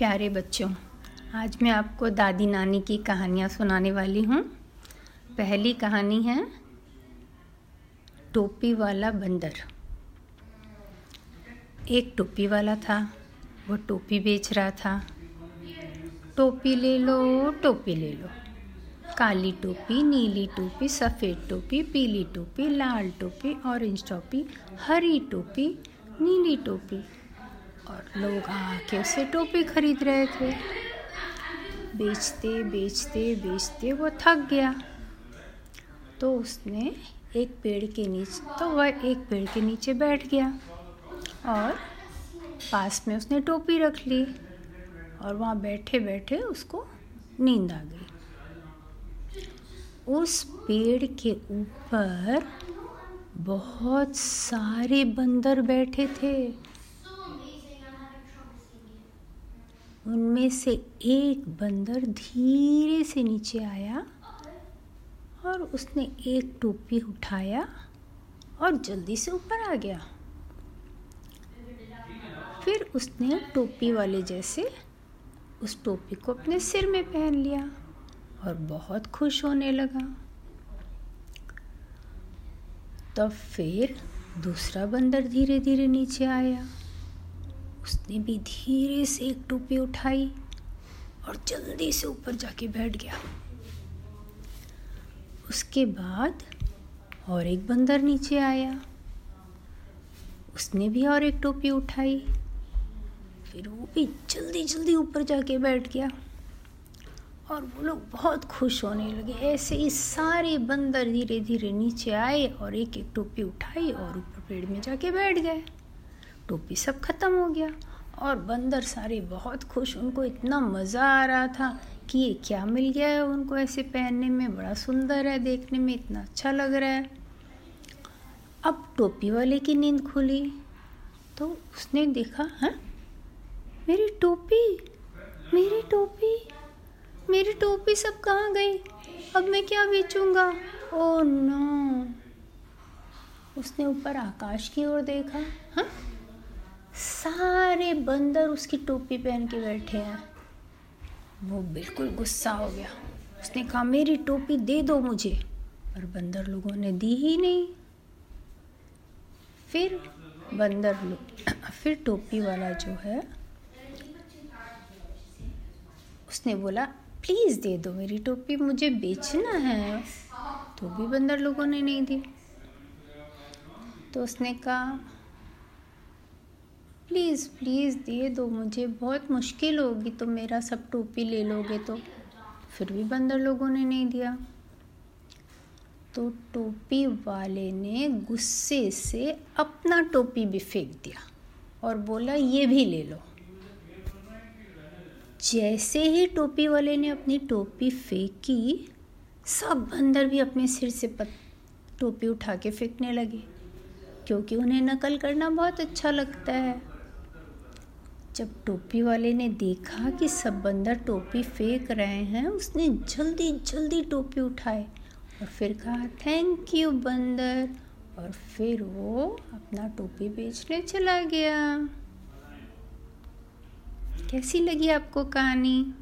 प्यारे बच्चों, आज मैं आपको दादी नानी की कहानियाँ सुनाने वाली हूँ। पहली कहानी है, टोपी वाला बंदर। एक टोपी वाला था, वो टोपी बेच रहा था। टोपी ले लो, टोपी ले लो। काली टोपी, नीली टोपी, सफ़ेद टोपी, पीली टोपी, लाल टोपी, ऑरेंज टोपी, हरी टोपी, नीली टोपी। और लोग आके उसे टोपी खरीद रहे थे। बेचते बेचते बेचते वो थक गया। तो उसने एक पेड़ के नीचे तो वह एक पेड़ के नीचे बैठ गया और पास में उसने टोपी रख ली और वहाँ बैठे बैठे उसको नींद आ गई। उस पेड़ के ऊपर बहुत सारे बंदर बैठे थे। उनमें से एक बंदर धीरे से नीचे आया और उसने एक टोपी उठाया और जल्दी से ऊपर आ गया। फिर उसने टोपी वाले जैसे उस टोपी को अपने सिर में पहन लिया और बहुत खुश होने लगा। तब तो फिर दूसरा बंदर धीरे धीरे नीचे आया। उसने भी धीरे से एक टोपी उठाई और जल्दी से ऊपर जाके बैठ गया। उसके बाद और एक बंदर नीचे आया। उसने भी और एक टोपी उठाई। फिर वो भी जल्दी जल्दी ऊपर जाके बैठ गया और वो लोग बहुत खुश होने लगे। ऐसे ही सारे बंदर धीरे धीरे नीचे आए और एक एक टोपी उठाई और ऊपर पेड़ में जाके बैठ गए। टोपी सब ख़त्म हो गया। और बंदर सारे बहुत खुश, उनको इतना मज़ा आ रहा था कि ये क्या मिल गया है उनको ऐसे पहनने में। बड़ा सुंदर है, देखने में इतना अच्छा लग रहा है। अब टोपी वाले की नींद खुली तो उसने देखा, है हाँ? मेरी टोपी मेरी टोपी मेरी टोपी सब कहाँ गई? अब मैं क्या बेचूँगा? Oh no. उसने ऊपर आकाश की ओर देखा हाँ सारे बंदर उसकी टोपी पहन के बैठे हैं। वो बिल्कुल गुस्सा हो गया। उसने कहा, मेरी टोपी दे दो मुझे। पर बंदर लोगों ने दी ही नहीं। फिर बंदर लोग फिर टोपी वाला जो है, उसने बोला, प्लीज़ दे दो मेरी टोपी, मुझे बेचना है। तो भी बंदर लोगों ने नहीं दी। तो उसने कहा प्लीज़ प्लीज़ दे दो मुझे। बहुत मुश्किल होगी तो मेरा सब टोपी ले लोगे तो। फिर भी बंदर लोगों ने नहीं दिया। तो टोपी वाले ने गुस्से से अपना टोपी भी फेंक दिया और बोला ये भी ले लो। जैसे ही टोपी वाले ने अपनी टोपी फेंकी सब बंदर भी अपने सिर से पत, टोपी उठा के फेंकने लगे। क्योंकि उन्हें नकल करना बहुत अच्छा लगता है। जब टोपी वाले ने देखा कि सब बंदर टोपी फेंक रहे हैं, उसने जल्दी जल्दी टोपी उठाई और फिर कहा थैंक यू बंदर। और फिर वो अपना टोपी बेचने चला गया। कैसी लगी आपको कहानी?